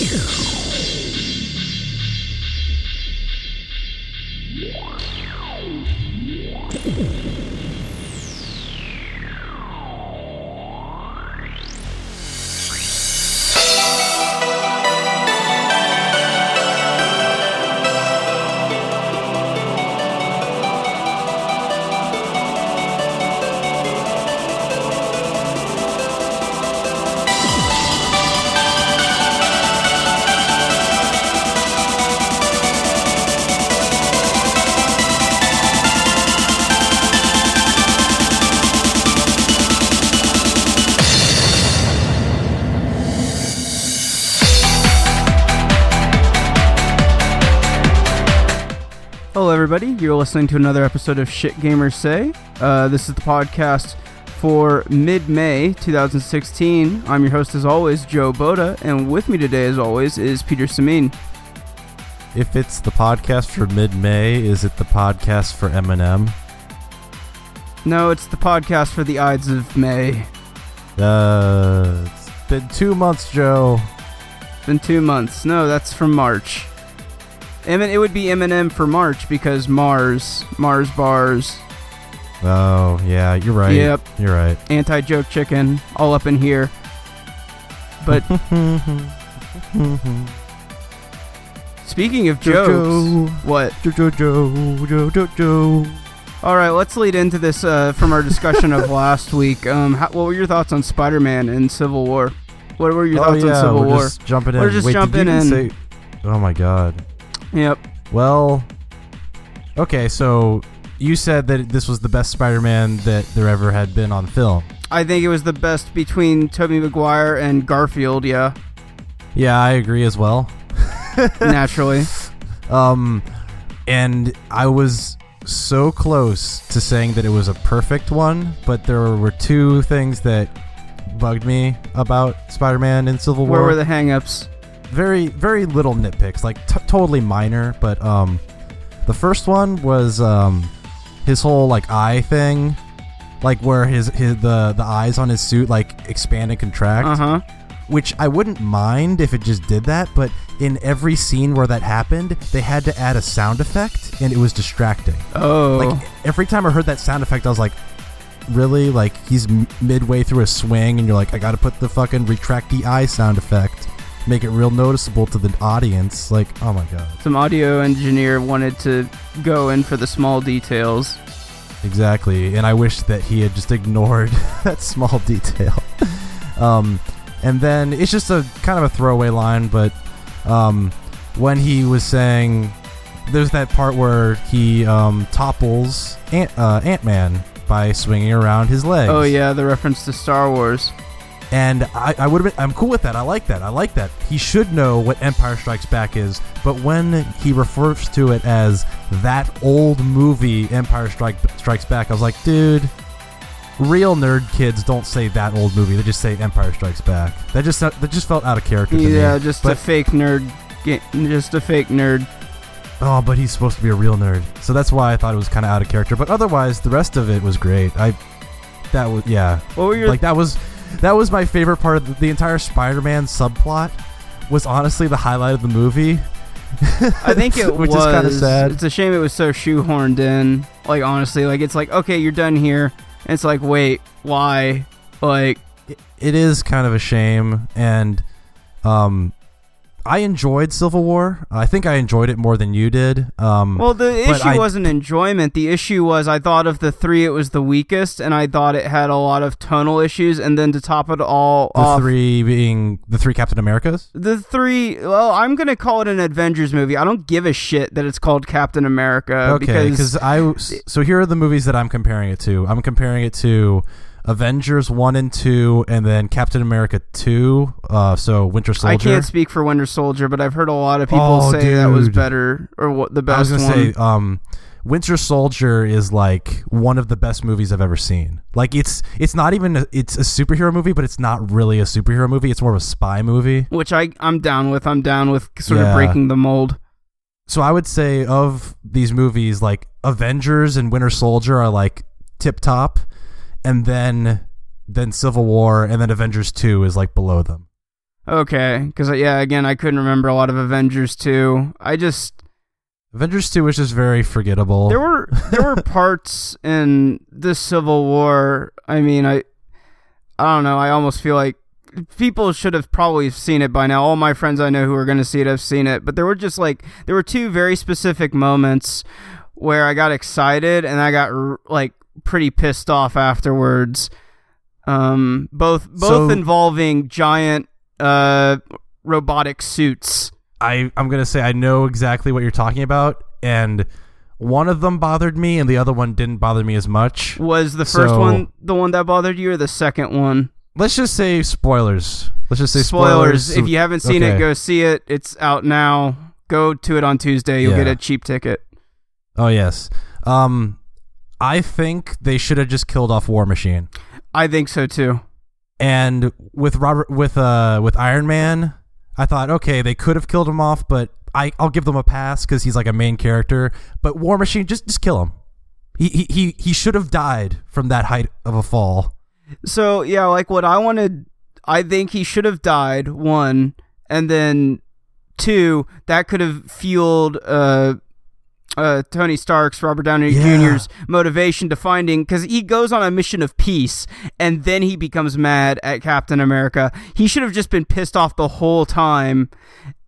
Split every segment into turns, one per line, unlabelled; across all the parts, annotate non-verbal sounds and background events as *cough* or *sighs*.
You're listening to another episode of Shit Gamers Say. Uh, this is the podcast for mid May 2016. I'm your host, as always, Joe Boda, and with me today, as always, is Peter Samin.
If it's the podcast for mid-May, is it the podcast for Eminem?
No, it's the podcast for the Ides of May.
Uh, it's been two months, Joe.
Been two months. No, that's from March. Emin- it would be Eminem for March because Mars, Mars bars,
Oh, yeah, you're right.
Yep.
You're right.
anti joke chicken, all up in here. But *laughs* speaking of jokes, what? All right, let's lead into this uh, from our discussion of last week. Um, how, what were your thoughts on Spider-Man and Civil War? What were your
oh,
thoughts
yeah,
on Civil
we're
War?
just jumping in.
We're just
Wait,
jumping in.
Say, oh my god.
Yep.
Well, okay, so you said that this was the best Spider-Man that there ever had been on film.
I think it was the best between Tobey Maguire and Garfield. Yeah,
Yeah, I agree as well. *laughs*
naturally. *laughs*
Um, and I was so close to saying that it was a perfect one, but there were two things that bugged me about Spider-Man in Civil War.
Where were the hangups?
Very, very little nitpicks, like t- totally minor. But um, the first one was um, his whole like eye thing, like where his his the the eyes on his suit like expand and contract
Uh huh.
which I wouldn't mind if it just did that, but in every scene where that happened, they had to add a sound effect, and it was distracting.
Oh.
Like every time I heard that sound effect, I was like, "Really?" Like he's m- midway through a swing, and you're like, "I got to put the fucking retract the eye sound effect, make it real noticeable to the audience." Like, oh my god,
Some audio engineer wanted to go in for the small details.
exactly. And I wish that he had just *laughs* ignored *laughs* that small detail. *laughs* um, and then it's just a kind of a throwaway line, but um, when he was saying, there's that part where he um, topples Ant uh, Ant Man by swinging around his legs.
Oh yeah, the reference to Star Wars.
And I, I would have been, I'm cool with that. I like that. I like that. He should know what Empire Strikes Back is, but when he refers to it as that old movie, Empire Strike, Strikes Back, I was like, dude, real nerd kids don't say that old movie. They just say Empire Strikes Back. That just that just felt out of character to me.
Yeah, just a fake nerd. Just a fake nerd.
Oh, but he's supposed to be a real nerd, so that's why I thought it was kind of out of character. But otherwise, the rest of it was great. I, that was yeah,
What were your
like that was that was my favorite part of the, the entire Spider-Man subplot. Was honestly the highlight of the movie.
I think it *laughs*
which
was
is kind of sad.
It's a shame it was so shoehorned in. Like honestly, like it's like okay, you're done here. And it's like wait, why? Like
It, it is kind of a shame, and um, I enjoyed Civil War. I think I enjoyed it more than you did. Um,
well, the issue
I-
wasn't enjoyment. The issue was I thought of the three it was the weakest, and I thought it had a lot of tonal issues. And then to top it all
the
off,
three being the three Captain Americas.
The three, well, I'm gonna call it an Avengers movie. I don't give a shit that it's called Captain America
Okay,
because
because I so here are the movies that I'm comparing it to. I'm comparing it to Avengers one and two, and then Captain America two. Uh, so Winter Soldier.
I can't speak for Winter Soldier, but I've heard a lot of people
Oh,
say that was better or what the
I was
best
gonna
one.
say, um, Winter Soldier is like one of the best movies I've ever seen. Like it's it's not even a, it's a superhero movie, but it's not really a superhero movie. It's more of a spy movie.
which I I'm down with. I'm down with sort of breaking the mold.
So I would say of these movies, like Avengers and Winter Soldier are like tip top, and then then Civil War, and then Avengers two is like below them.
Okay, because uh, yeah, again, I couldn't remember a lot of Avengers two. I just
Avengers two was just very forgettable.
there were there were *laughs* parts in the Civil War. I mean, I I don't know. I almost feel like people should have probably seen it by now. All my friends I know who are going to see it have seen it, but there were just like there were two very specific moments where I got excited and I got like pretty pissed off afterwards. Um, both both
So-
involving giant uh robotic suits.
I I'm gonna say I know exactly what you're talking about, and one of them bothered me, and the other one didn't bother me as much.
Was the first
So-
one the one that bothered you, or the second one?
Let's just say spoilers. Let's just say
spoilers.
spoilers.
If you haven't seen it, go see it. It's out now. Go to it on Tuesday. You'll
Yeah.
get a cheap ticket.
Oh yes. Um, I think they should have just killed off War Machine.
I think so too.
And with Robert, with uh, with Iron Man, I thought okay, they could have killed him off, but I I'll give them a pass because he's like a main character. But War Machine, just just kill him. He he he, he should have died from that height of a fall.
So yeah, like what I wanted. I think he should have died. One, and then two. That could have fueled uh, uh, Tony Stark's Robert Downey
Yeah.
Jr.'s motivation to finding because he goes on a mission of peace and then he becomes mad at Captain America. He should have just been pissed off the whole time.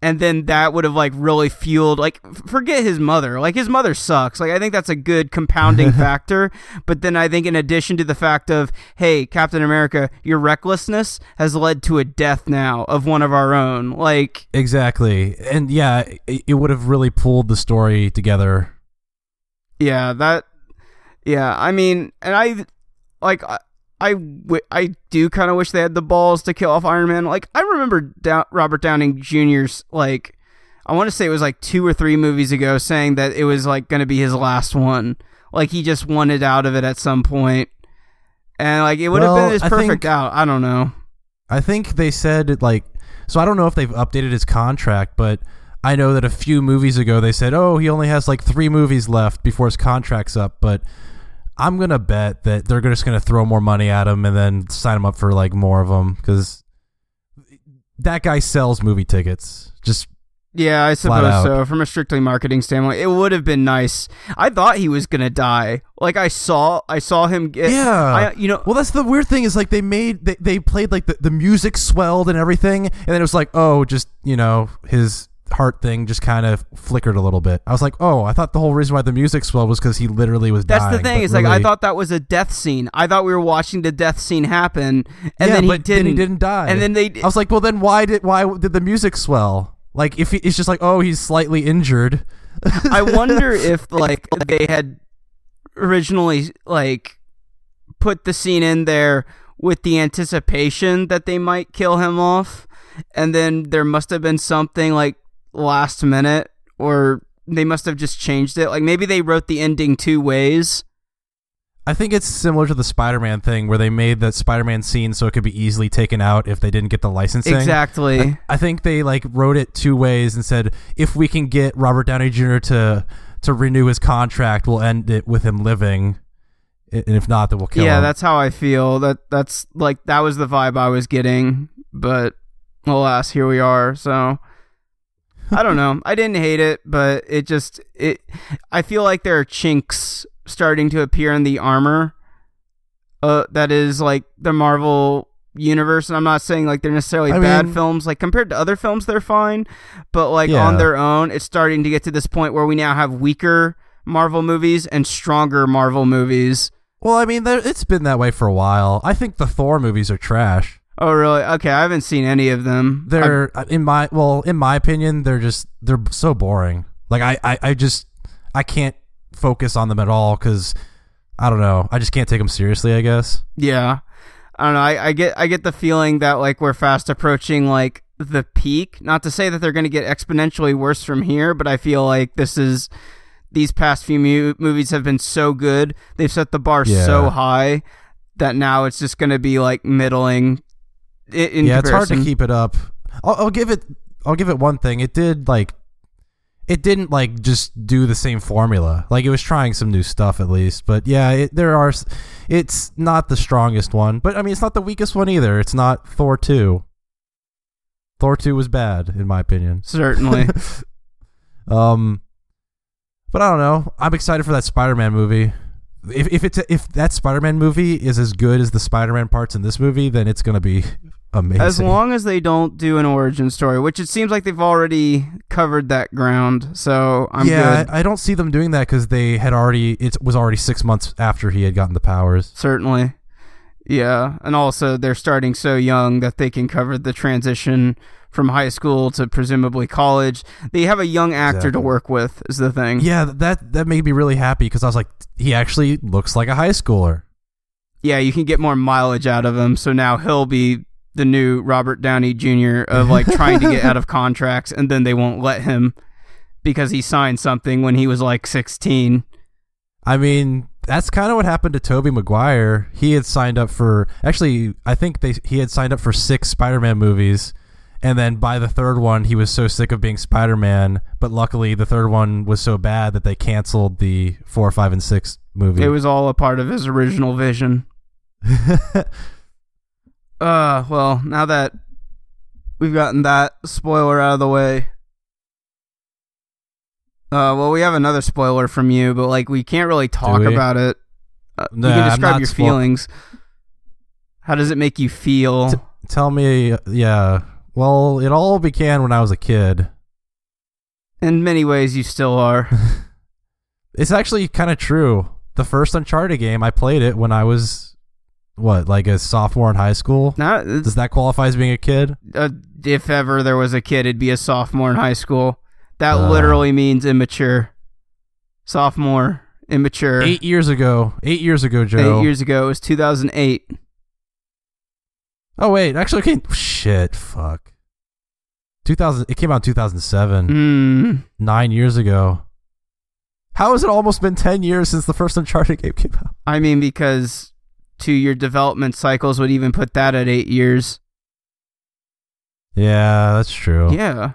And then that would have like really fueled like forget his mother. Like his mother sucks. Like I think that's a good compounding *laughs* factor. But then I think in addition to the fact of, hey, Captain America, your recklessness has led to a death now of one of our own. Like
Exactly, and yeah, it, it would have really pulled the story together.
Yeah, that. Yeah, I mean, and I like I I, w- I do kind of wish they had the balls to kill off Iron Man. Like I remember Dow- Robert Downing Jr.'s like I want to say it was like two or three movies ago saying that it was like going to be his last one. Like he just wanted out of it at some point. And like it would have been his
I
perfect
think-
out. I don't know.
I think they said like so I don't know if they've updated his contract, but I know that a few movies ago they said, "Oh, he only has like 3 movies left before his contract's up." But I'm going to bet that they're just going to throw more money at him and then sign him up for like more of them cuz that guy sells movie tickets. Just
Yeah, I suppose so. From a strictly marketing standpoint, it would have been nice. I thought he was gonna die. Like I saw, I saw him get.
Yeah.
I, you know.
Well, that's the weird thing is like they made they, they played like the, the music swelled and everything, and then it was like oh, just you know his heart thing just kind of flickered a little bit. I was like, oh, I thought the whole reason why the music swelled was because he literally was dying.
That's
dying.
the thing.
It's
Is like I thought that was a death scene. I thought we were watching the death scene happen, and
yeah,
then he
but
didn't.
then he didn't die.
And then they.
I was like, well, then why did why did the music swell? Like if he, it's just like oh, he's slightly injured.
I *laughs* wonder if like they had originally like put the scene in there with the anticipation that they might kill him off, and then there must have been something like last minute, or they must have just changed it. Like maybe they wrote the ending two ways.
I think it's similar to the Spider-Man thing where they made the Spider-Man scene so it could be easily taken out if they didn't get the licensing.
Exactly.
I, I think they like wrote it two ways and said if we can get Robert Downey Jr. to to renew his contract, we'll end it with him living, and if not, then we'll kill
yeah,
him.
Yeah, that's how I feel. That that's like that was the vibe I was getting, but alas, here we are. So I don't know. I didn't hate it, but it just it. I feel like there are chinks starting to appear in the armor. Uh, that is like the Marvel universe, and I'm not saying like they're necessarily
I
bad
mean-
films. Like compared to other films, they're fine, but like
Yeah.
on their own, it's starting to get to this point where we now have weaker Marvel movies and stronger Marvel movies.
well, I mean, there, it's been that way for a while. I think the Thor movies are trash.
Oh, really? Okay, I haven't seen any of them.
They're uh, in my well, in my opinion, they're just they're so boring. Like I I, I just I can't focus on them at all because I don't know. I just can't take them seriously. I guess.
yeah, I don't know. I, I get I get the feeling that like we're fast approaching like the peak. Not to say that they're going to get exponentially worse from here, but I feel like this is these past few mu- movies have been so good. They've set the bar
Yeah.
so high that now it's just going to be like middling. In
yeah, it's hard to keep it up. I'll, I'll give it. I'll give it one thing. It did like. It didn't like just do the same formula. Like it was trying some new stuff at least. But yeah, it, there are. It's not the strongest one, but I mean, it's not the weakest one either. It's not Thor two. Thor 2 was bad, in my opinion.
Certainly. *laughs*
Um, but I don't know. I'm excited for that Spider-Man movie. If if it's if that Spider-Man movie is as good as the Spider-Man parts in this movie, then it's gonna be amazing.
as long as they don't do an origin story, which it seems like they've already covered that ground. So I'm
yeah,
good.
I, I don't see them doing that because they had already. It was already six months after he had gotten the powers.
Certainly. Yeah, and also they're starting so young that they can cover the transition from high school to presumably college. They have a young actor to work with is the thing.
Yeah, that that made me really happy because I was like, he actually looks like a high schooler.
yeah, you can get more mileage out of him. So now he'll be the new Robert Downey Jr. of like trying to get out of *laughs* contracts, and then they won't let him because he signed something when he was like 16.
I mean, that's kind of what happened to Tobey Maguire. He had signed up for actually, I think they he had signed up for six Spider-Man movies, and then by the third one, he was so sick of being Spider-Man. But luckily, the third one was so bad that they canceled the four, five, and six movie.
It was all a part of his original vision. *laughs* Uh, well, now that we've gotten that spoiler out of the way. Uh, well, we have another spoiler from you, but like we can't really talk about it. Uh, you can describe your
spoil-
feelings. How does it make you feel?
T- Tell me, yeah. Well, it all began when I was a kid.
In many ways, you still are. *laughs*
It's actually kind of true. The first Uncharted game, I played it when I was what, like a sophomore in high school.
Not
Does that qualify as being a kid?
uh, if ever there was a kid, it'd be a sophomore in high school. That
Uh.
literally means immature. Sophomore, immature.
Eight years ago. Eight years ago, Joe.
Eight years ago, it was 2008.
Oh wait, actually, okay. Shit, fuck. 2000. It came out in 2007.
Mm.
Nine years ago. How has it almost been ten years since the first Uncharted game came out?
I mean, because two your development cycles would even put that at eight years.
Yeah, that's true.
Yeah.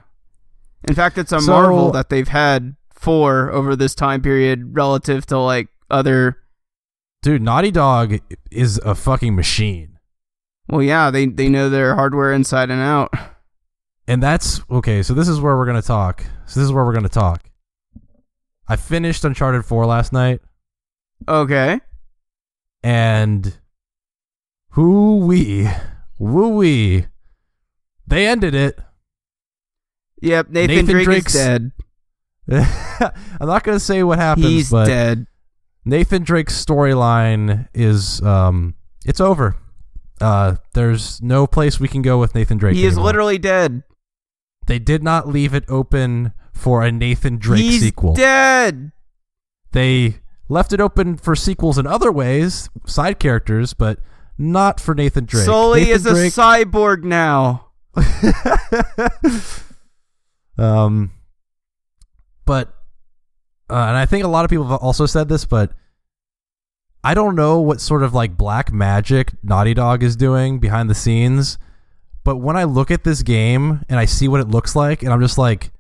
In fact, it's a
So-
marvel that they've had four over this time period relative to like other.
Dude, Naughty Dog is a fucking machine.
Well, yeah, they they know their hardware inside and out.
And that's okay. So this is where we're gonna talk. So this is where we're gonna talk. I finished Uncharted Four last night,
Okay.
And whoo wee, woo wee, they ended it.
Yep. Nathan,
Nathan
Drake
Drake's-
is dead. *laughs*
I'm not gonna say what happens,
He's
but
dead.
Nathan Drake's storyline is um, it's over. Uh, there's no place we can go with Nathan Drake.
He is literally dead.
They did not leave it open for a Nathan Drake
He's
sequel.
dead.
They left it open for sequels in other ways, side characters, but not for Nathan Drake.
Sully
Nathan
is a
Drake,
cyborg now. *laughs*
um, but uh, and I think a lot of people have also said this, but I don't know what sort of like black magic Naughty Dog is doing behind the scenes. But when I look at this game and I see what it looks like, and I'm just like,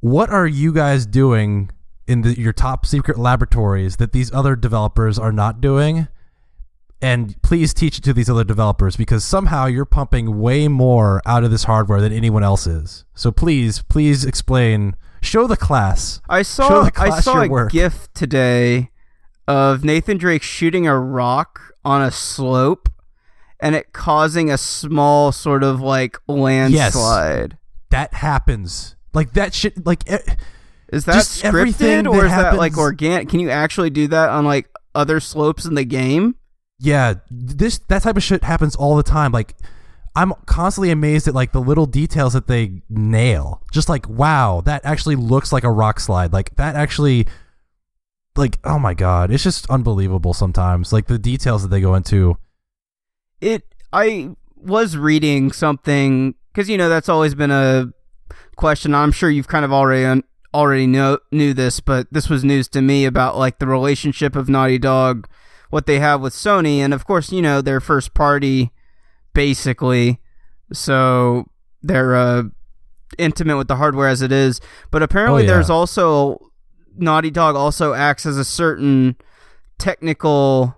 what are you guys doing in the, your top secret laboratories that these other developers are not doing? And please teach it to these other developers because somehow you're pumping way more out of this hardware than anyone else is. So please, please explain. Show the class.
I saw
the
I saw a
work.
GIF today of Nathan Drake shooting a rock on a slope and it causing a small sort of like landslide.
That happens. Like that shit. Like eh,
Is that
Just
scripted or
that
is that like organic? Can you actually do that on like other slopes in the game?
yeah, this that type of shit happens all the time. Like I'm constantly amazed at like the little details that they nail. Just like wow, that actually looks like a rock slide. Like that actually. Like oh my god, it's just unbelievable sometimes. Like the details that they go into.
it i was reading something because you know that's always been a question i'm sure you've kind of already un- already know knew this but this was news to me about like the relationship of naughty dog what they have with sony and of course you know their first party basically so they're uh intimate with the hardware as it is but apparently
Oh, yeah.
there's also naughty dog also acts as a certain technical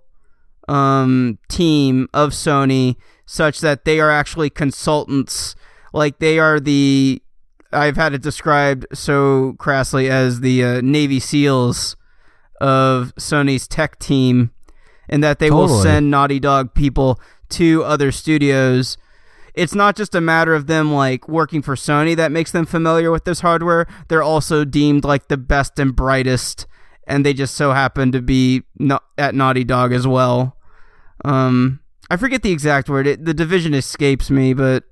um, team of Sony such that they are actually consultants like they are the I've had it described so crassly as the uh, Navy SEALs of Sony's tech team, and that they will send Naughty Dog people to other studios. It's not just a matter of them like working for Sony that makes them familiar with this hardware. They're also deemed like the best and brightest, and they just so happen to be no- at Naughty Dog as well. Um, I forget the exact word. It, the division escapes me, but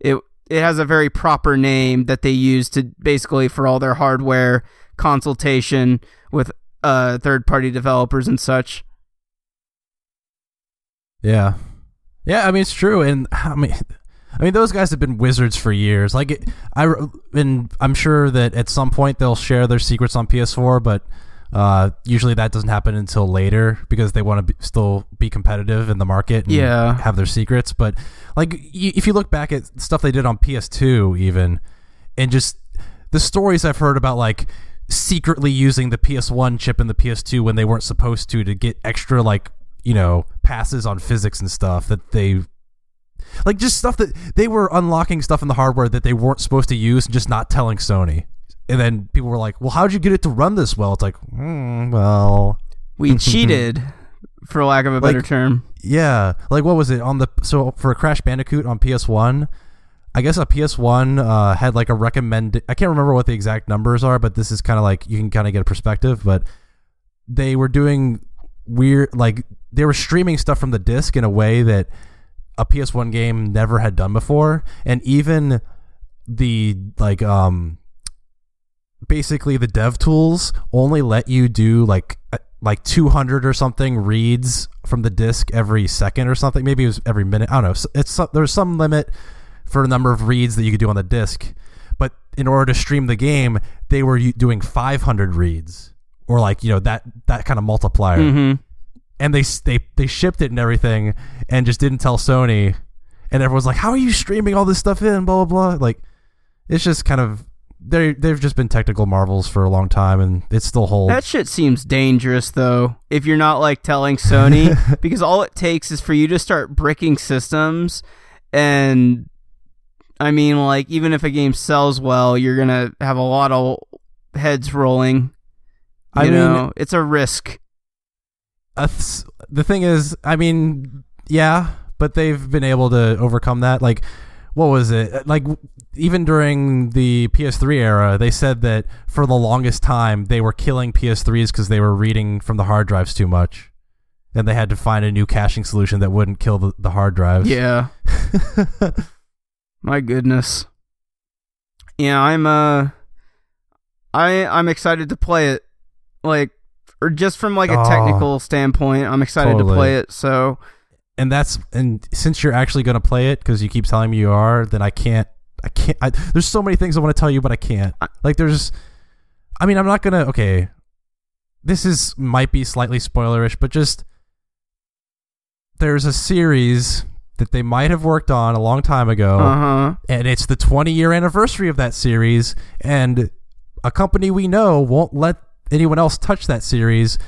it it has a very proper name that they use to basically for all their hardware consultation with uh third party developers and such.
Yeah, yeah. I mean, it's true, and I mean, I mean, those guys have been wizards for years. Like, it, I and I'm sure that at some point they'll share their secrets on PS4, but uh, usually that doesn't happen until later because they want to be, still be competitive in the market. And
Yeah.
have their secrets. But like, y- if you look back at stuff they did on PS2, even, and just the stories I've heard about, like secretly using the PS1 chip in the PS2 when they weren't supposed to to get extra like you know passes on physics and stuff that they like just stuff that they were unlocking stuff in the hardware that they weren't supposed to use and just not telling Sony. And then people were like, "Well, how'd you get it to run this well?" It's like, hmm, well,
We *laughs* cheated, for lack of a better
Like-
term.
yeah. Like, what was it on the so for Crash Bandicoot on PS1? I guess a PS1 uh, had like a recommended. I can't remember what the exact numbers are, but this is kind of like you can kind of get a perspective. But they were doing weird, like they were streaming stuff from the disc in a way that a PS1 game never had done before, and even the like um basically the dev tools only let you do like uh, like 200 or something reads from the disk every second or something. Maybe it was every minute. I don't know. It's there's some limit for the number of reads that you could do on the disk. But in order to stream the game they were doing 500 reads or like you know that that kind of multiplier.
Hmm
and they they they shipped it and everything and just didn't tell Sony. And everyone's like how are you streaming all this stuff in? Blah blah blah. Like it's just kind of they they've just been technical marvels for a long time and it still holds
That shit seems dangerous though. If you're not like telling Sony, *laughs* because all it takes is for you to start bricking systems, and I mean, like even if a game sells well, you're gonna have a lot of heads rolling. You
I mean-
know, it's a risk.
Uh, th- the thing is I mean yeah but they've been able to overcome that like what was it like even during the PS3 era they said that for the longest time they were killing PS3s because they were reading from the hard drives too much and they had to find a new caching solution that wouldn't kill the, the hard drives
Yeah. *laughs* My goodness. Yeah, I'm uh I I'm excited to play it. Like or just from like a
Oh.
technical standpoint, I'm excited to play it. So
and that's and since you're actually going to play it because you keep telling me you are then i can't i can't I, there's so many things i want to tell you but i can't like there's i mean i'm not gonna okay this is might be slightly spoilerish but just there's a series that they might have worked on a long time ago
uh-huh.
and it's the 20 year anniversary of that series and a company we know won't let anyone else touch that series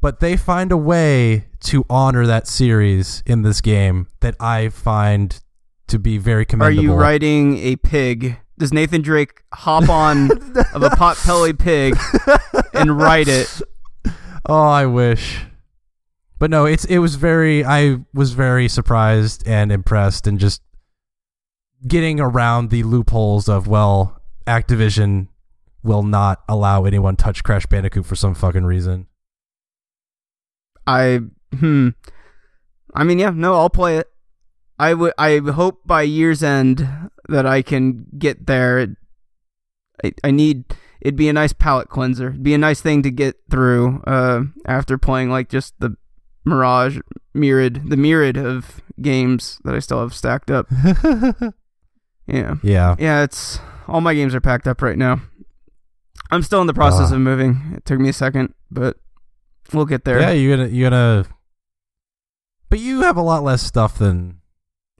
but they find a way to honor that series in this game that i find to be very commendable.
Are you riding a pig? Does Nathan Drake hop on *laughs* of a pot-bellied pig and ride it? *laughs*
oh i wish but no it's it was very i was very surprised and impressed and just getting around the loopholes of well activision will not allow anyone touch crash bandicoot for some fucking reason
I hmm. I mean, yeah, no, I'll play it. I would. I hope by year's end that I can get there. I, I need. It'd be a nice palate cleanser. It'd be a nice thing to get through uh, after playing like just the mirage, myriad, the myriad of games that I still have stacked up. *laughs* Yeah,
yeah
yeah. It's all my games are packed up right now. I'm still in the process
Uh.
of moving. It took me a second, but we'll get there.
yeah you're gonna you're gonna but you have a lot less stuff than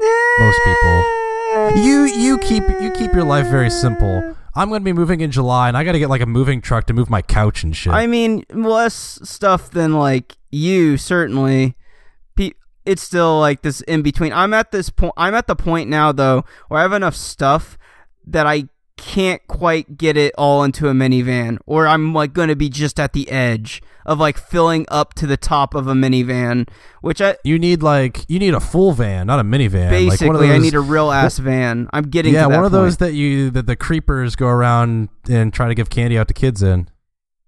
most people. you you keep you keep your life very simple i'm gonna be moving in july and i gotta get like a moving truck to move my couch and shit
I mean, less stuff than like you certainly. It's still like this in between. I'm at this point. I'm at the point now though where I have enough stuff that I can't quite get it all into a minivan, or I'm like going to be just at the edge of like filling up to the top of a minivan, which I
You need like you need a full van, not a minivan. like
basically
of those,
I need a real ass van. I'm getting
yeah, one of
point.
those that you that the creepers go around and try to give candy out to kids in.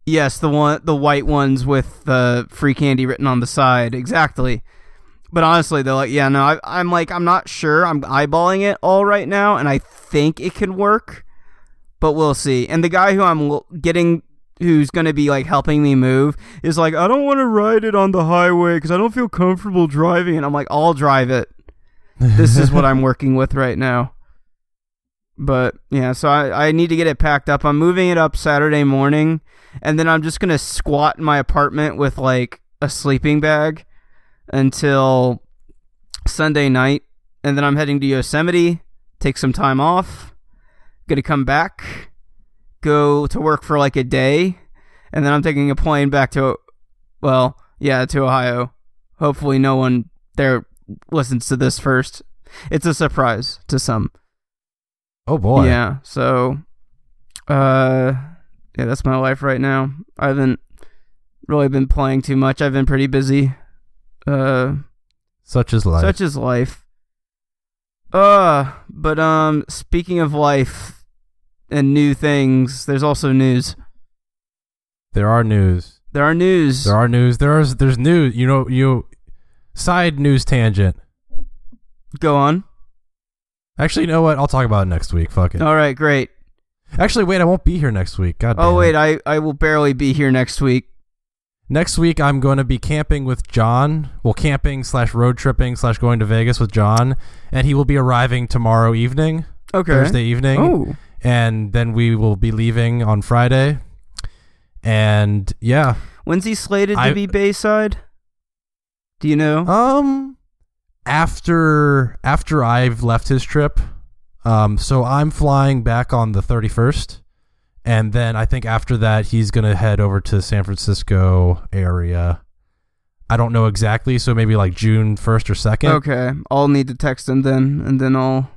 Yes, the one, the white ones with the free candy written on the side, exactly. But honestly, they're like, yeah, no, I, I'm like, I'm not sure. I'm eyeballing it all right now, and I think it can work, but we'll see. And the guy who I'm getting, who's gonna be like helping me move, is like, I don't want to ride it on the highway because I don't feel comfortable driving. And I'm like, I'll drive it. *laughs* This is what I'm working with right now. But yeah, so I, I need to get it packed up. I'm moving it up Saturday morning, and then I'm just gonna squat in my apartment with like a sleeping bag until Sunday night, and then I'm heading to Yosemite, take some time off, gonna come back, go to work for like a day, and then I'm taking a plane back to, well, yeah, to Ohio. Hopefully, no one there listens to this first. It's a surprise to some.
Oh boy.
Yeah. So, uh, yeah, that's my life right now. I haven't really been playing too much. I've been pretty busy. Uh,
Such is life.
such is life. Uh, but um, speaking of life and new things, there's also news.
there are news.
There are news.
There are news. There's there's news. You know you side news tangent.
Go on.
Actually, you know what? I'll talk about it next week. Fuck it.
All right, great.
Actually, wait. I won't be here next week. God.
Oh
damn
wait,
it.
I I will barely be here next week.
Next week, I'm going to be camping with John. Well, camping slash road tripping slash going to Vegas with John, and he will be arriving tomorrow evening,
Okay.
Thursday evening,
Oh,
and then we will be leaving on Friday. And yeah,
when's he slated to be Bayside? Do you know?
um, after after I've left his trip, um, so I'm flying back on the 31st, and then I think after that he's gonna head over to the San Francisco area. I don't know exactly, so maybe like June 1st or 2nd.
Okay, I'll need to text him then, and then I'll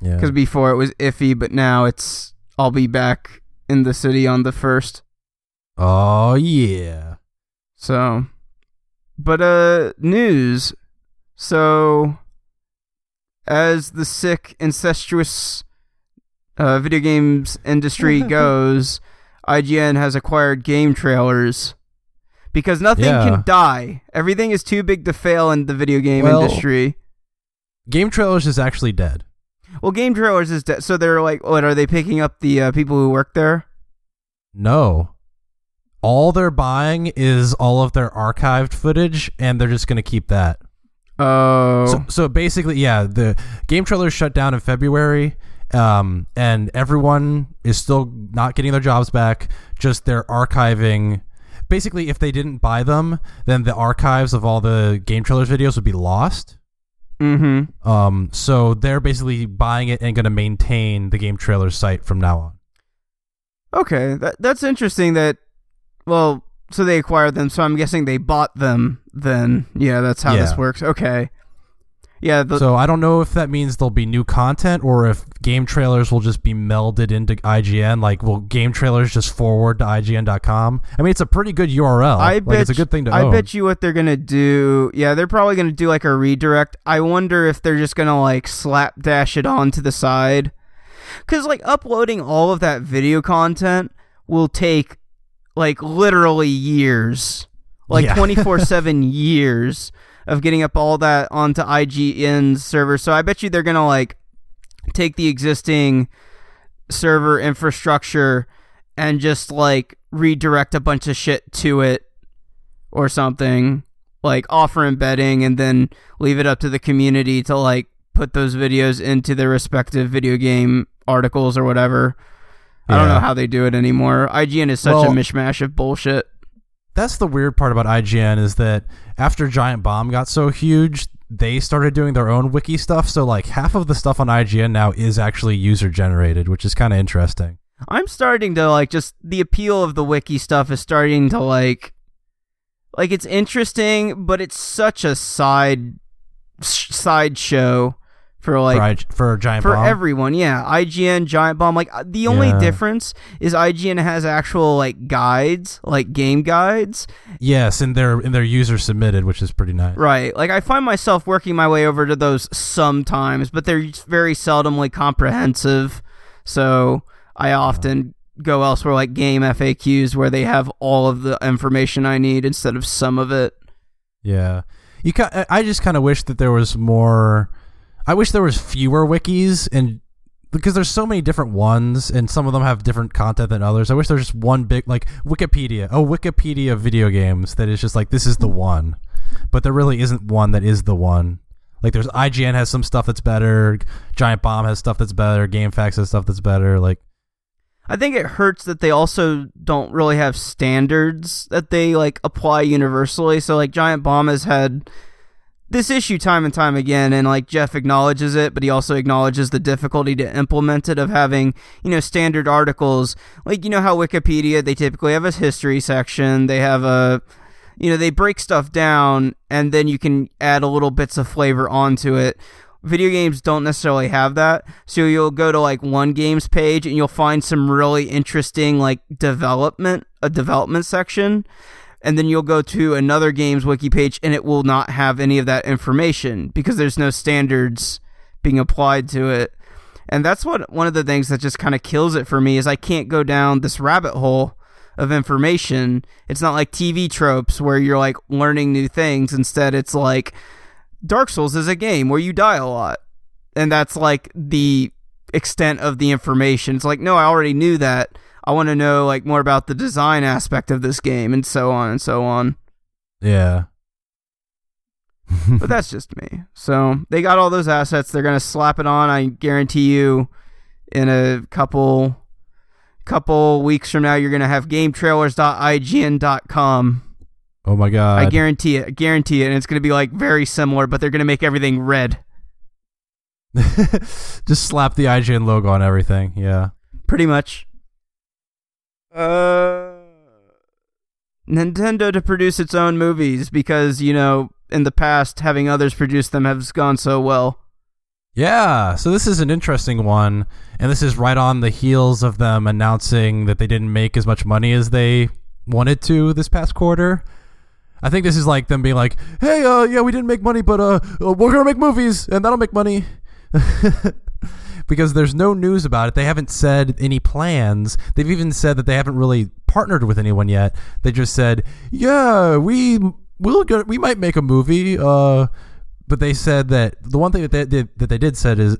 Yeah.
because before it was iffy, but now it's I'll be back in the city on the first.
Oh yeah.
So, but uh, news. So, as the sick, incestuous uh, video games industry *laughs* goes, IGN has acquired game trailers because nothing
Yeah.
can die. Everything is too big to fail in the video game
Well-
industry.
Game Trailers is actually dead.
Well, game trailers is de- so they're like, what are they picking up the uh, people who work there?
No. All they're buying is all of their archived footage, and they're just going to keep that.
Oh,
So, so basically, yeah, the game trailers shut down in February, um, and everyone is still not getting their jobs back. Just they're archiving. Basically, if they didn't buy them, then the archives of all the game trailers videos would be lost.
Mm-hmm.
Um, so they're basically buying it and going to maintain the game trailers site from now on.
Okay, that that's interesting. That well, so they acquired them. So I'm guessing they bought them. Then yeah, that's how this works. Okay, yeah. The,
so I don't know if that means there'll be new content or if game trailers will just be melded into IGN. Like, will game trailers just forward to IGN.com? I mean, it's a pretty good URL.
I
like,
bet
it's a good thing to
I
own.
bet you what they're gonna do. Yeah, they're probably gonna do like a redirect. I wonder if they're just gonna like slapdash it onto the side, because like uploading all of that video content will take like literally years, like *laughs* twenty four seven years of getting up all that onto IGN's server. So I bet you they're gonna like take the existing server infrastructure and just like redirect a bunch of shit to it or something like offer embedding and then leave it up to the community to like put those videos into their respective video game articles or whatever. I don't know how they do it anymore. IGN is such a mishmash of bullshit.
That's the weird part about IGN is that after Giant Bomb got so huge, they started doing their own wiki stuff. So, like, half of the stuff on IGN now is actually user generated, which is kind of interesting.
I'm starting to like just the appeal of the wiki stuff is starting to like like it's interesting, but it's such a side sideshow for like
for, for Giant
for
Bomb.
everyone. Yeah, IGN, Giant Bomb. Like uh, the only
Yeah.
difference is IGN has actual like guides, like game guides.
yes, and their and their user submitted, which is pretty nice.
Right. Like I find myself working my way over to those sometimes, but they're very seldomly comprehensive. So I often go elsewhere, like game FAQs, where they have all of the information I need instead of some of it.
Yeah, you. Ca- I just kind of wish that there was more. I wish there was fewer wikis and because there's so many different ones and some of them have different content than others. I wish there's just one big like Wikipedia, a Wikipedia of video games that is just like this is the one, but there really isn't one that is the one. Like there's IGN has some stuff that's better, Giant Bomb has stuff that's better, GameFAQs has stuff that's better. Like
I think it hurts that they also don't really have standards that they like apply universally. So like Giant Bomb has had this issue time and time again and like Jeff acknowledges it, but he also acknowledges the difficulty to implement it of having, you know, standard articles. Like you know how Wikipedia they typically have a history section, they have a you know, they break stuff down and then you can add a little bits of flavor onto it. Video games don't necessarily have that. So you'll go to like one games page and you'll find some really interesting like development, a development section. And then you'll go to another games wiki page and it will not have any of that information because there's no standards being applied to it. And that's what one of the things that just kind of kills it for me is I can't go down this rabbit hole of information. It's not like TV tropes where you're like learning new things. Instead, it's like Dark Souls is a game where you die a lot. And that's like the extent of the information. It's like, no, I already knew that. I want to know like more about the design aspect of this game and so on and so on.
yeah,
But that's just me. So they got all those assets. They're gonna slap it on. I guarantee you, in a couple couple weeks from now, you're gonna have GameTrailers.ign.com.
oh my god,
I guarantee it. I guarantee it. And it's gonna be like very similar, but they're gonna make everything red. *laughs*
just slap the IGN logo on everything. Yeah.
Pretty much. Uh, Nintendo to produce its own movies because you know in the past having others produce them has gone so well.
Yeah, so this is an interesting one, and this is right on the heels of them announcing that they didn't make as much money as they wanted to this past quarter. I think this is like them being like, "Hey, uh, yeah, we didn't make money, but uh, uh, we're gonna make movies, and that'll make money." *laughs* because there's no news about it. They haven't said any plans. They've even said that they haven't really partnered with anyone yet. They just said, "Yeah, we will we might make a movie." Uh, but they said that the one thing that they did that they did said is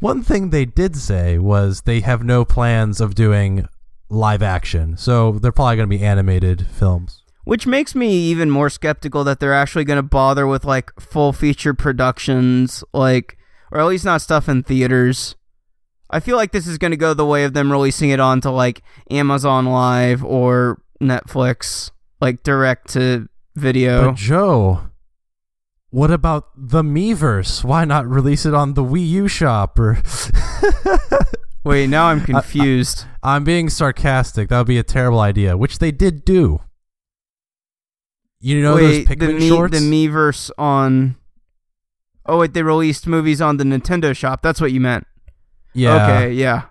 one thing they did say was they have no plans of doing live action. So they're probably going to be animated films.
Which makes me even more skeptical that they're actually going to bother with like full feature productions, like, or at least not stuff in theaters. I feel like this is going to go the way of them releasing it onto like Amazon Live or Netflix, like direct to video.
But Joe, what about the Miiverse? Why not release it on the Wii U shop or *laughs*
Wait, now I'm confused.
I'm being sarcastic. That would be a terrible idea, which they did do. You know
wait,
those
the
Pikmin
me,
shorts?
the Miiverse on. Oh wait, they released movies on the Nintendo shop. That's what you meant.
Yeah.
Okay, yeah.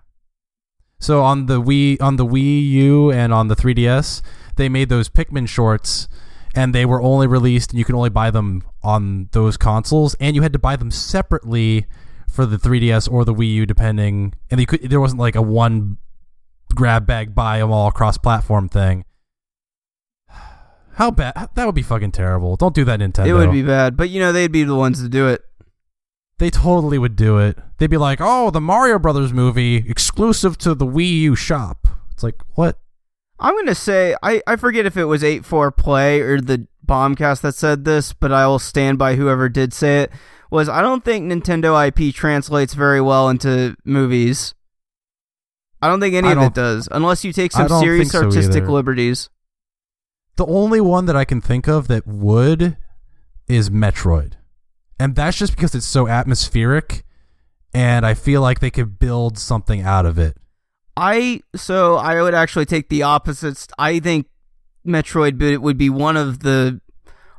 So on the Wii on the Wii U and on the 3DS, they made those Pikmin shorts and they were only released and you can only buy them on those consoles and you had to buy them separately for the 3DS or the Wii U depending and you could there wasn't like a one grab bag buy them all cross platform thing. *sighs* How bad that would be fucking terrible. Don't do that Nintendo.
It would be bad, but you know they'd be the ones to do it.
They totally would do it. They'd be like, "Oh, the Mario Brothers movie exclusive to the Wii U shop." It's like, "What?"
I'm gonna say I, I forget if it was eight four play or the bombcast that said this, but I will stand by whoever did say it. Was I don't think Nintendo IP translates very well into movies. I don't think any
I
of it does, unless you take some serious
so
artistic
either.
liberties.
The only one that I can think of that would is Metroid. And that's just because it's so atmospheric and I feel like they could build something out of it.
I so I would actually take the opposites. I think Metroid would be one of the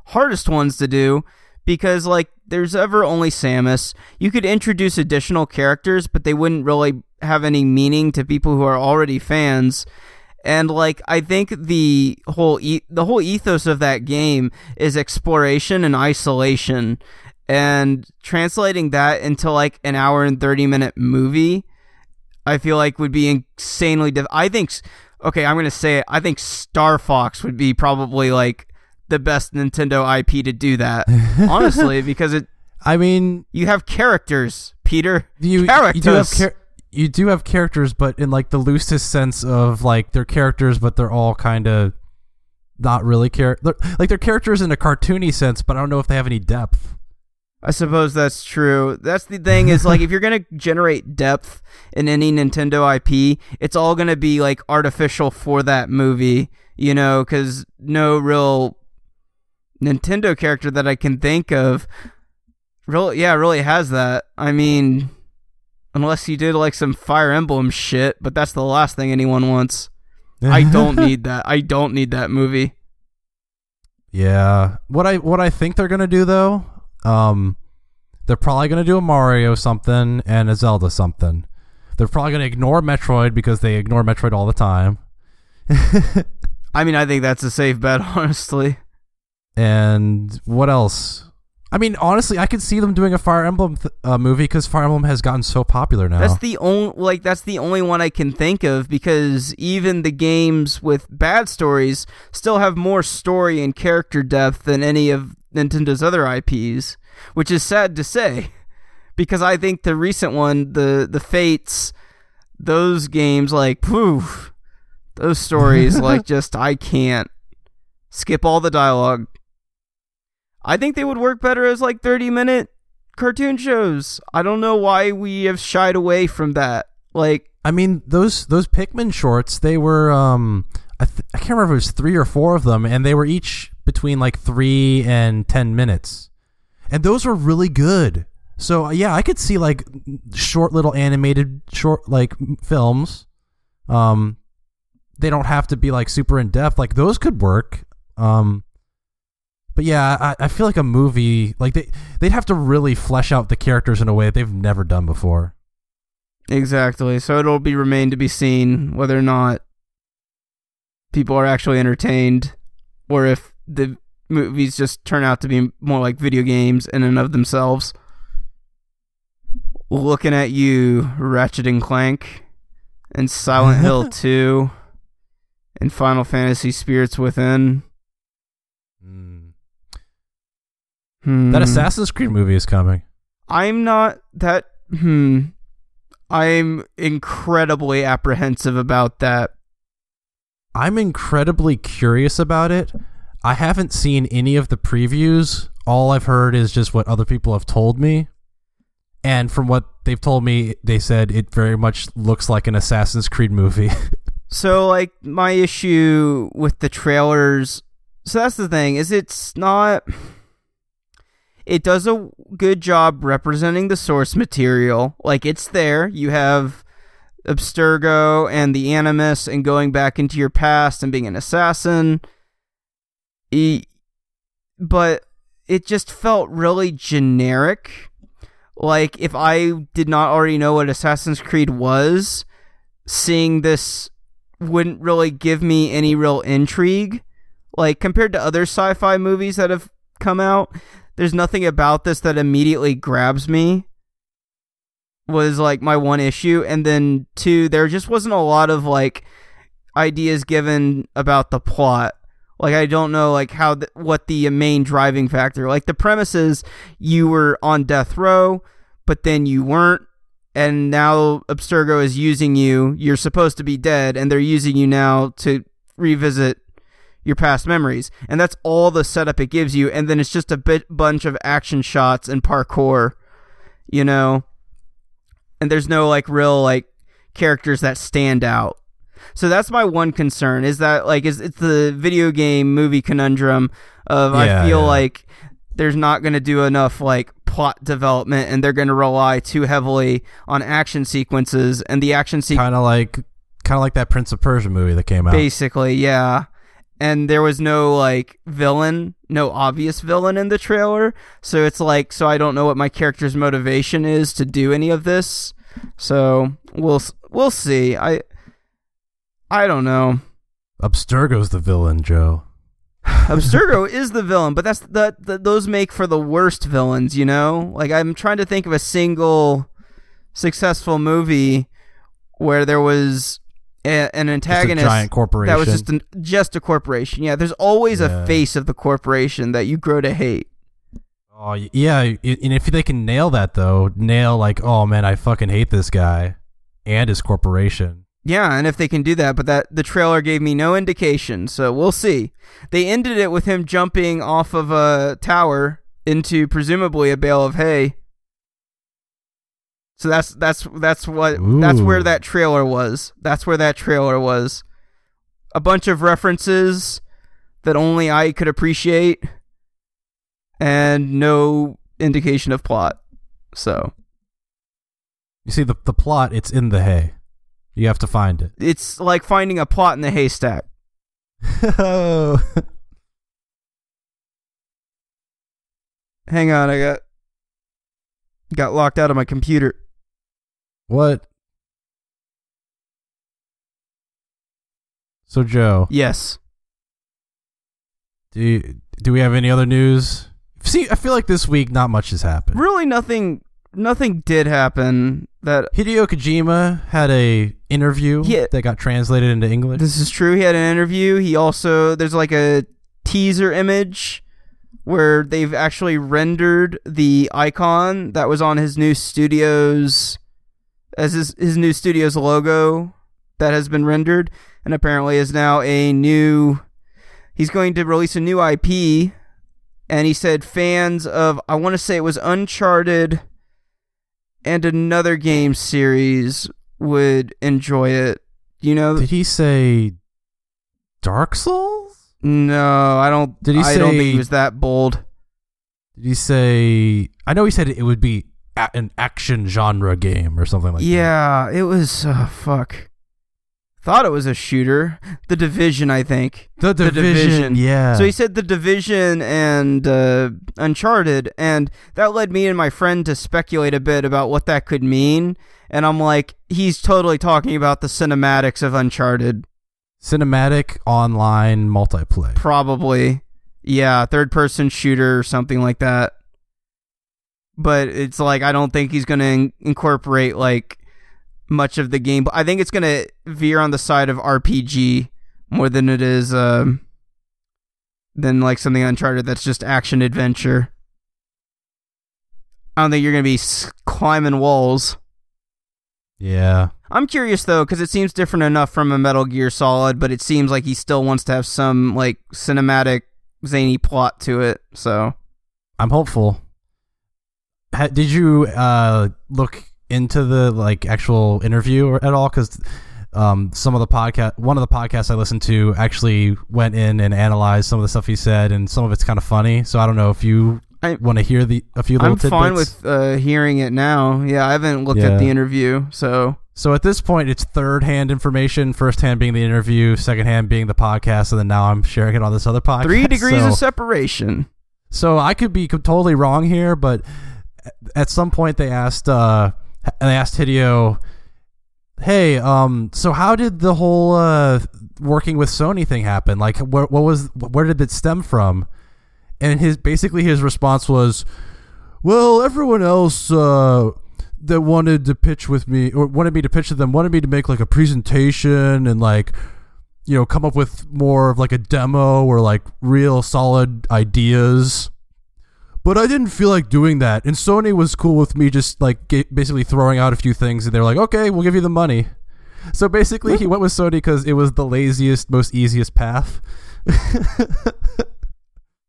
hardest ones to do because like there's ever only Samus. You could introduce additional characters, but they wouldn't really have any meaning to people who are already fans. And like I think the whole e- the whole ethos of that game is exploration and isolation and translating that into like an hour and 30 minute movie I feel like would be insanely diff- I think okay, I'm going to say it. I think Star Fox would be probably like the best Nintendo IP to do that. *laughs* honestly, because it
I mean,
you have characters, Peter.
you
characters.
you do have char- you do have characters, but in like the loosest sense of like they're characters, but they're all kind of not really char- they're, like they're characters in a cartoony sense, but I don't know if they have any depth.
I suppose that's true. That's the thing is like if you're gonna *laughs* generate depth in any Nintendo IP, it's all gonna be like artificial for that movie, you know, because no real Nintendo character that I can think of, really, yeah, really has that. I mean, unless you did like some Fire Emblem shit, but that's the last thing anyone wants. I don't *laughs* need that. I don't need that movie.
Yeah. What I what I think they're gonna do though, um, they're probably gonna do a Mario something and a Zelda something. They're probably gonna ignore Metroid because they ignore Metroid all the time. *laughs*
I mean, I think that's a safe bet, *laughs* honestly.
and what else? I mean, honestly, I could see them doing a Fire Emblem th- uh, movie because Fire Emblem has gotten so popular now.
That's the only like that's the only one I can think of because even the games with bad stories still have more story and character depth than any of Nintendo's other IPs, which is sad to say *laughs* because I think the recent one, the the Fates, those games like poof, those stories *laughs* like just I can't skip all the dialogue. I think they would work better as like 30 minute cartoon shows. I don't know why we have shied away from that. Like,
I mean, those those Pikmin shorts, they were um, I, th- I can't remember if it was three or four of them, and they were each between like three and ten minutes, and those were really good. So yeah, I could see like short little animated short like films. Um, they don't have to be like super in depth. Like those could work. Um, but yeah, I, I feel like a movie like they they'd have to really flesh out the characters in a way they've never done before.
exactly. So it'll be remain to be seen whether or not people are actually entertained or if the movies just turn out to be more like video games in and of themselves. Looking at you, Ratchet and Clank, and Silent Hill *laughs* 2, and Final Fantasy Spirits Within. Hmm.
That Assassin's Creed movie is coming.
I'm not that. Hmm. I'm incredibly apprehensive about that.
I'm incredibly curious about it. I haven't seen any of the previews. All I've heard is just what other people have told me. And from what they've told me, they said it very much looks like an Assassin's Creed movie. *laughs*
So, like, my issue with the trailers. So, that's the thing, is it's not. It does a good job representing the source material. Like, it's there. You have Abstergo and the Animus and going back into your past and being an assassin. E- but it just felt really generic. Like, if I did not already know what Assassin's Creed was, seeing this wouldn't really give me any real intrigue. Like compared to other sci-fi movies that have come out, there's nothing about this that immediately grabs me. Was like my one issue and then two there just wasn't a lot of like ideas given about the plot. Like I don't know like how what the main driving factor. Like the premise is you were on death row, but then you weren't and now Abstergo is using you. You're supposed to be dead, and they're using you now to revisit your past memories. And that's all the setup it gives you. And then it's just a bit bunch of action shots and parkour, you know. And there's no like real like characters that stand out. So that's my one concern is that like is it's the video game movie conundrum of I feel
yeah.
like there's not going to do enough like plot development and they're going to rely too heavily on action sequences and the action sequence
kind of like kind of like that Prince of Persia movie that came out.
basically yeah and there was no like villain, no obvious villain in the trailer. So it's like, so I don't know what my character's motivation is to do any of this. So we'll we'll see. I I don't know.
Abstergo's the villain, Joe. *sighs*
Abstergo is the villain, but that's the, the those make for the worst villains, you know? Like I'm trying to think of a single successful movie where there was a, an antagonist
giant corporation.
that was just an, just a corporation. Yeah, there's always
Yeah.
a face of the corporation that you grow to hate.
Oh yeah, and if they can nail that though, nail like, oh man, I fucking hate this guy and his corporation.
Yeah, and if they can do that, but that the trailer gave me no indication, so we'll see. They ended it with him jumping off of a tower into presumably a bale of hay. So that's that's that's what that's where that trailer was. That's where that trailer was. A bunch of references that only I could appreciate and no indication of plot. So,
You see the the plot, it's in the hay. You have to find it.
it's like finding a plot in the haystack.
oh, *laughs*
Hang on, I got got locked out of my computer.
What? So Joe,
Yes.
do you, do we have any other news? See, I feel like this week not much has happened.
Really nothing nothing did happen that
Hideo Kojima had a interview
Yeah.
that got translated into English.
this is true. He had an interview. He also there's like a teaser image where they've actually rendered the icon that was on his new studios as his his new studios logo that has been rendered and apparently is now a new he's going to release a new IP and he said fans of I want to say it was Uncharted and another game series would enjoy it. You know,
Did he say Dark Souls?
no, I don't.
Did he
I don't think
say-
he was that bold.
Did he say? I know he said it would be a- an action genre game or something like that.
yeah, it was. Uh, fuck. Thought it was a shooter. The Division, I think.
The
The
division.
Division.
Yeah.
So he said the Division and uh, Uncharted, and that led me and my friend to speculate a bit about what that could mean. And I'm like, he's totally talking about the cinematics of Uncharted.
cinematic online multiplayer.
Probably. Yeah, third person shooter or something like that. But it's like I don't think he's going to in- incorporate like much of the game. But I think it's going to veer on the side of RPG more than it is um than like something Uncharted that's just action adventure. I don't think you're going to be s- climbing walls.
Yeah.
I'm curious though, because it seems different enough from a Metal Gear Solid, but it seems like he still wants to have some like cinematic, zany plot to it. So
I'm hopeful. Ha- did you uh, look into the like actual interview at all? Because um, some of the podcast, one of the podcasts I listened to, actually went in and analyzed some of the stuff he said, and some of it's kind of funny. So I don't know if you
I-
want to hear the a few little
I'm fine with uh, hearing it now. Yeah, I haven't looked
Yeah.
at the interview, so
So at this point, it's third hand information. First hand being the interview, second hand being the podcast, and then now I'm sharing it on this other podcast.
three degrees
so,
of separation.
So I could be totally wrong here, but at some point they asked uh they asked Hideo, "Hey, um, so how did the whole uh working with Sony thing happen? Like, where, what was where did it stem from?" And his basically his response was, "Well, everyone else uh that wanted to pitch with me or wanted me to pitch to them wanted me to make like a presentation and like you know come up with more of like a demo or like real solid ideas but i didn't feel like doing that and sony was cool with me just like basically throwing out a few things and they're like okay we'll give you the money so basically he went with sony because it was the laziest most easiest path *laughs*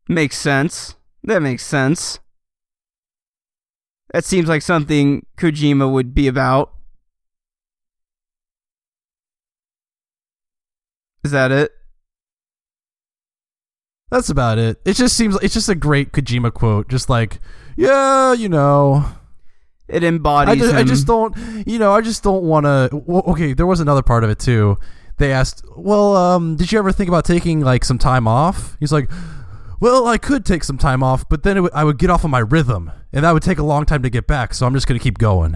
Makes sense. That makes sense. That seems like something Kojima would be about. Is that it?
That's about it it just seems like it's just a great kojima quote just like yeah you know
It embodies
I just, I just don't, you know, I just don't want to. Well, okay, there was another part of it too. they asked, "Well, um, did you ever think about taking like some time off?" He's like, "Well, I could take some time off, but then it w- I would get off of my rhythm, and that would take a long time to get back. So I'm just gonna keep going."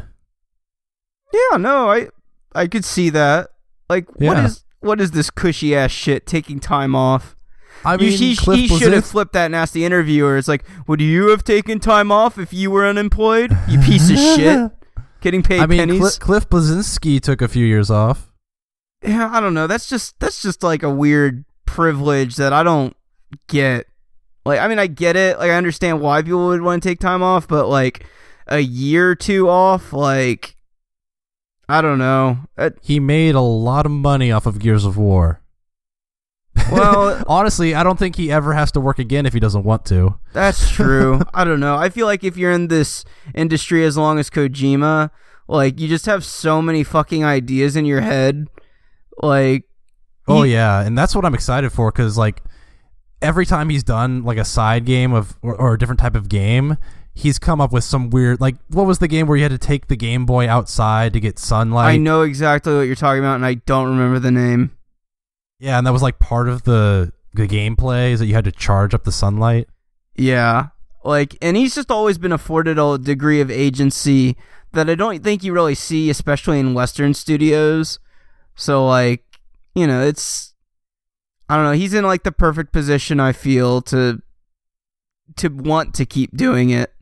Yeah, no, I I could see that. Like, what
Yeah.
is what is this cushy ass shit? Taking time off.
I mean,
he he should have flipped that nasty interviewer. It's like, would you have taken time off if you were unemployed? You piece of shit. *laughs* Getting paid
I mean,
pennies.
Cli- Cliff Bleszinski took a few years off.
yeah, I don't know. That's just that's just like a weird privilege that I don't get. Like, I mean, I get it. Like, I understand why people would want to take time off, but like a year or two off, like, I don't know.
He made a lot of money off of Gears of War.
Well, *laughs*
Honestly, I don't think he ever has to work again if he doesn't want to.
That's true. *laughs* I don't know. I feel like if you're in this industry as long as Kojima, like you just have so many fucking ideas in your head. Like
Oh
he-
yeah, and that's what I'm excited for because like every time he's done like a side game of or, or a different type of game, he's come up with some weird like what was the game where you had to take the Game Boy outside to get sunlight?
I know exactly what you're talking about and I don't remember the name.
Yeah, and that was like part of the the gameplay is that you had to charge up the sunlight.
Yeah. Like and he's just always been afforded a degree of agency that I don't think you really see especially in western studios. So like, you know, it's I don't know, he's in like the perfect position I feel to to want to keep doing it.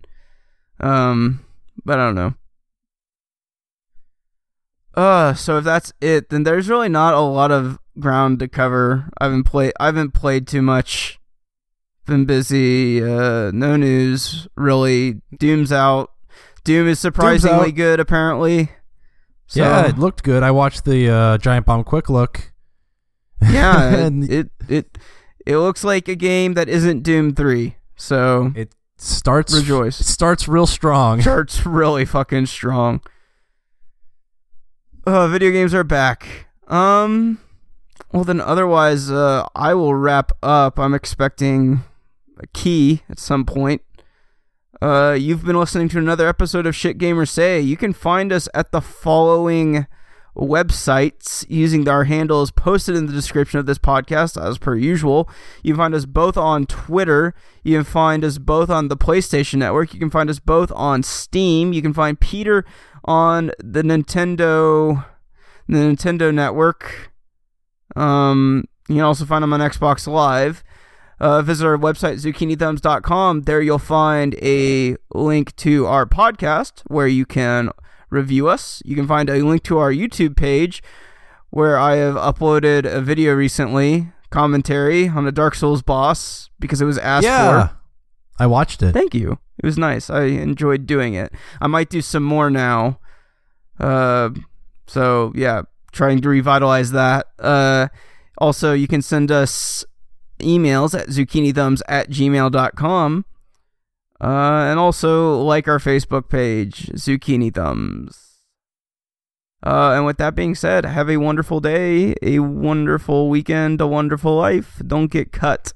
Um but I don't know. Uh so if that's it, then there's really not a lot of ground to cover. I haven't played I haven't played too much been busy. Uh, no news really. Doom's out. Doom is surprisingly
out.
good, apparently. So,
yeah, it looked good. I watched the uh, Giant Bomb Quick Look. *laughs*
yeah, *laughs* it,
and
it it it looks like a game that isn't Doom three. So
it starts
Rejoice.
It starts real strong. *laughs*
Starts really fucking strong. Uh, video games are back. Um, well then, otherwise, uh, I will wrap up. I'm expecting a key at some point. Uh, you've been listening to another episode of Shit Gamers Say. You can find us at the following websites using our handles posted in the description of this podcast as per usual. You can find us both on Twitter. You can find us both on the PlayStation Network. You can find us both on Steam. You can find Peter on the Nintendo the Nintendo Network. Um, you can also find him on Xbox Live. Uh, visit our website, zucchinithumbs.com. There you'll find a link to our podcast where you can review us. You can find a link to our YouTube page where I have uploaded a video recently, commentary on the Dark Souls boss because it was asked
yeah,
for.
I watched it.
Thank you. It was nice. I enjoyed doing it. I might do some more now. Uh, so yeah, trying to revitalize that. Uh, also, you can send us emails at zucchinithumbs at gmail.com. Uh, and also like our Facebook page, Zucchini Thumbs. Uh, and with that being said, have a wonderful day, a wonderful weekend, a wonderful life. Don't get cut.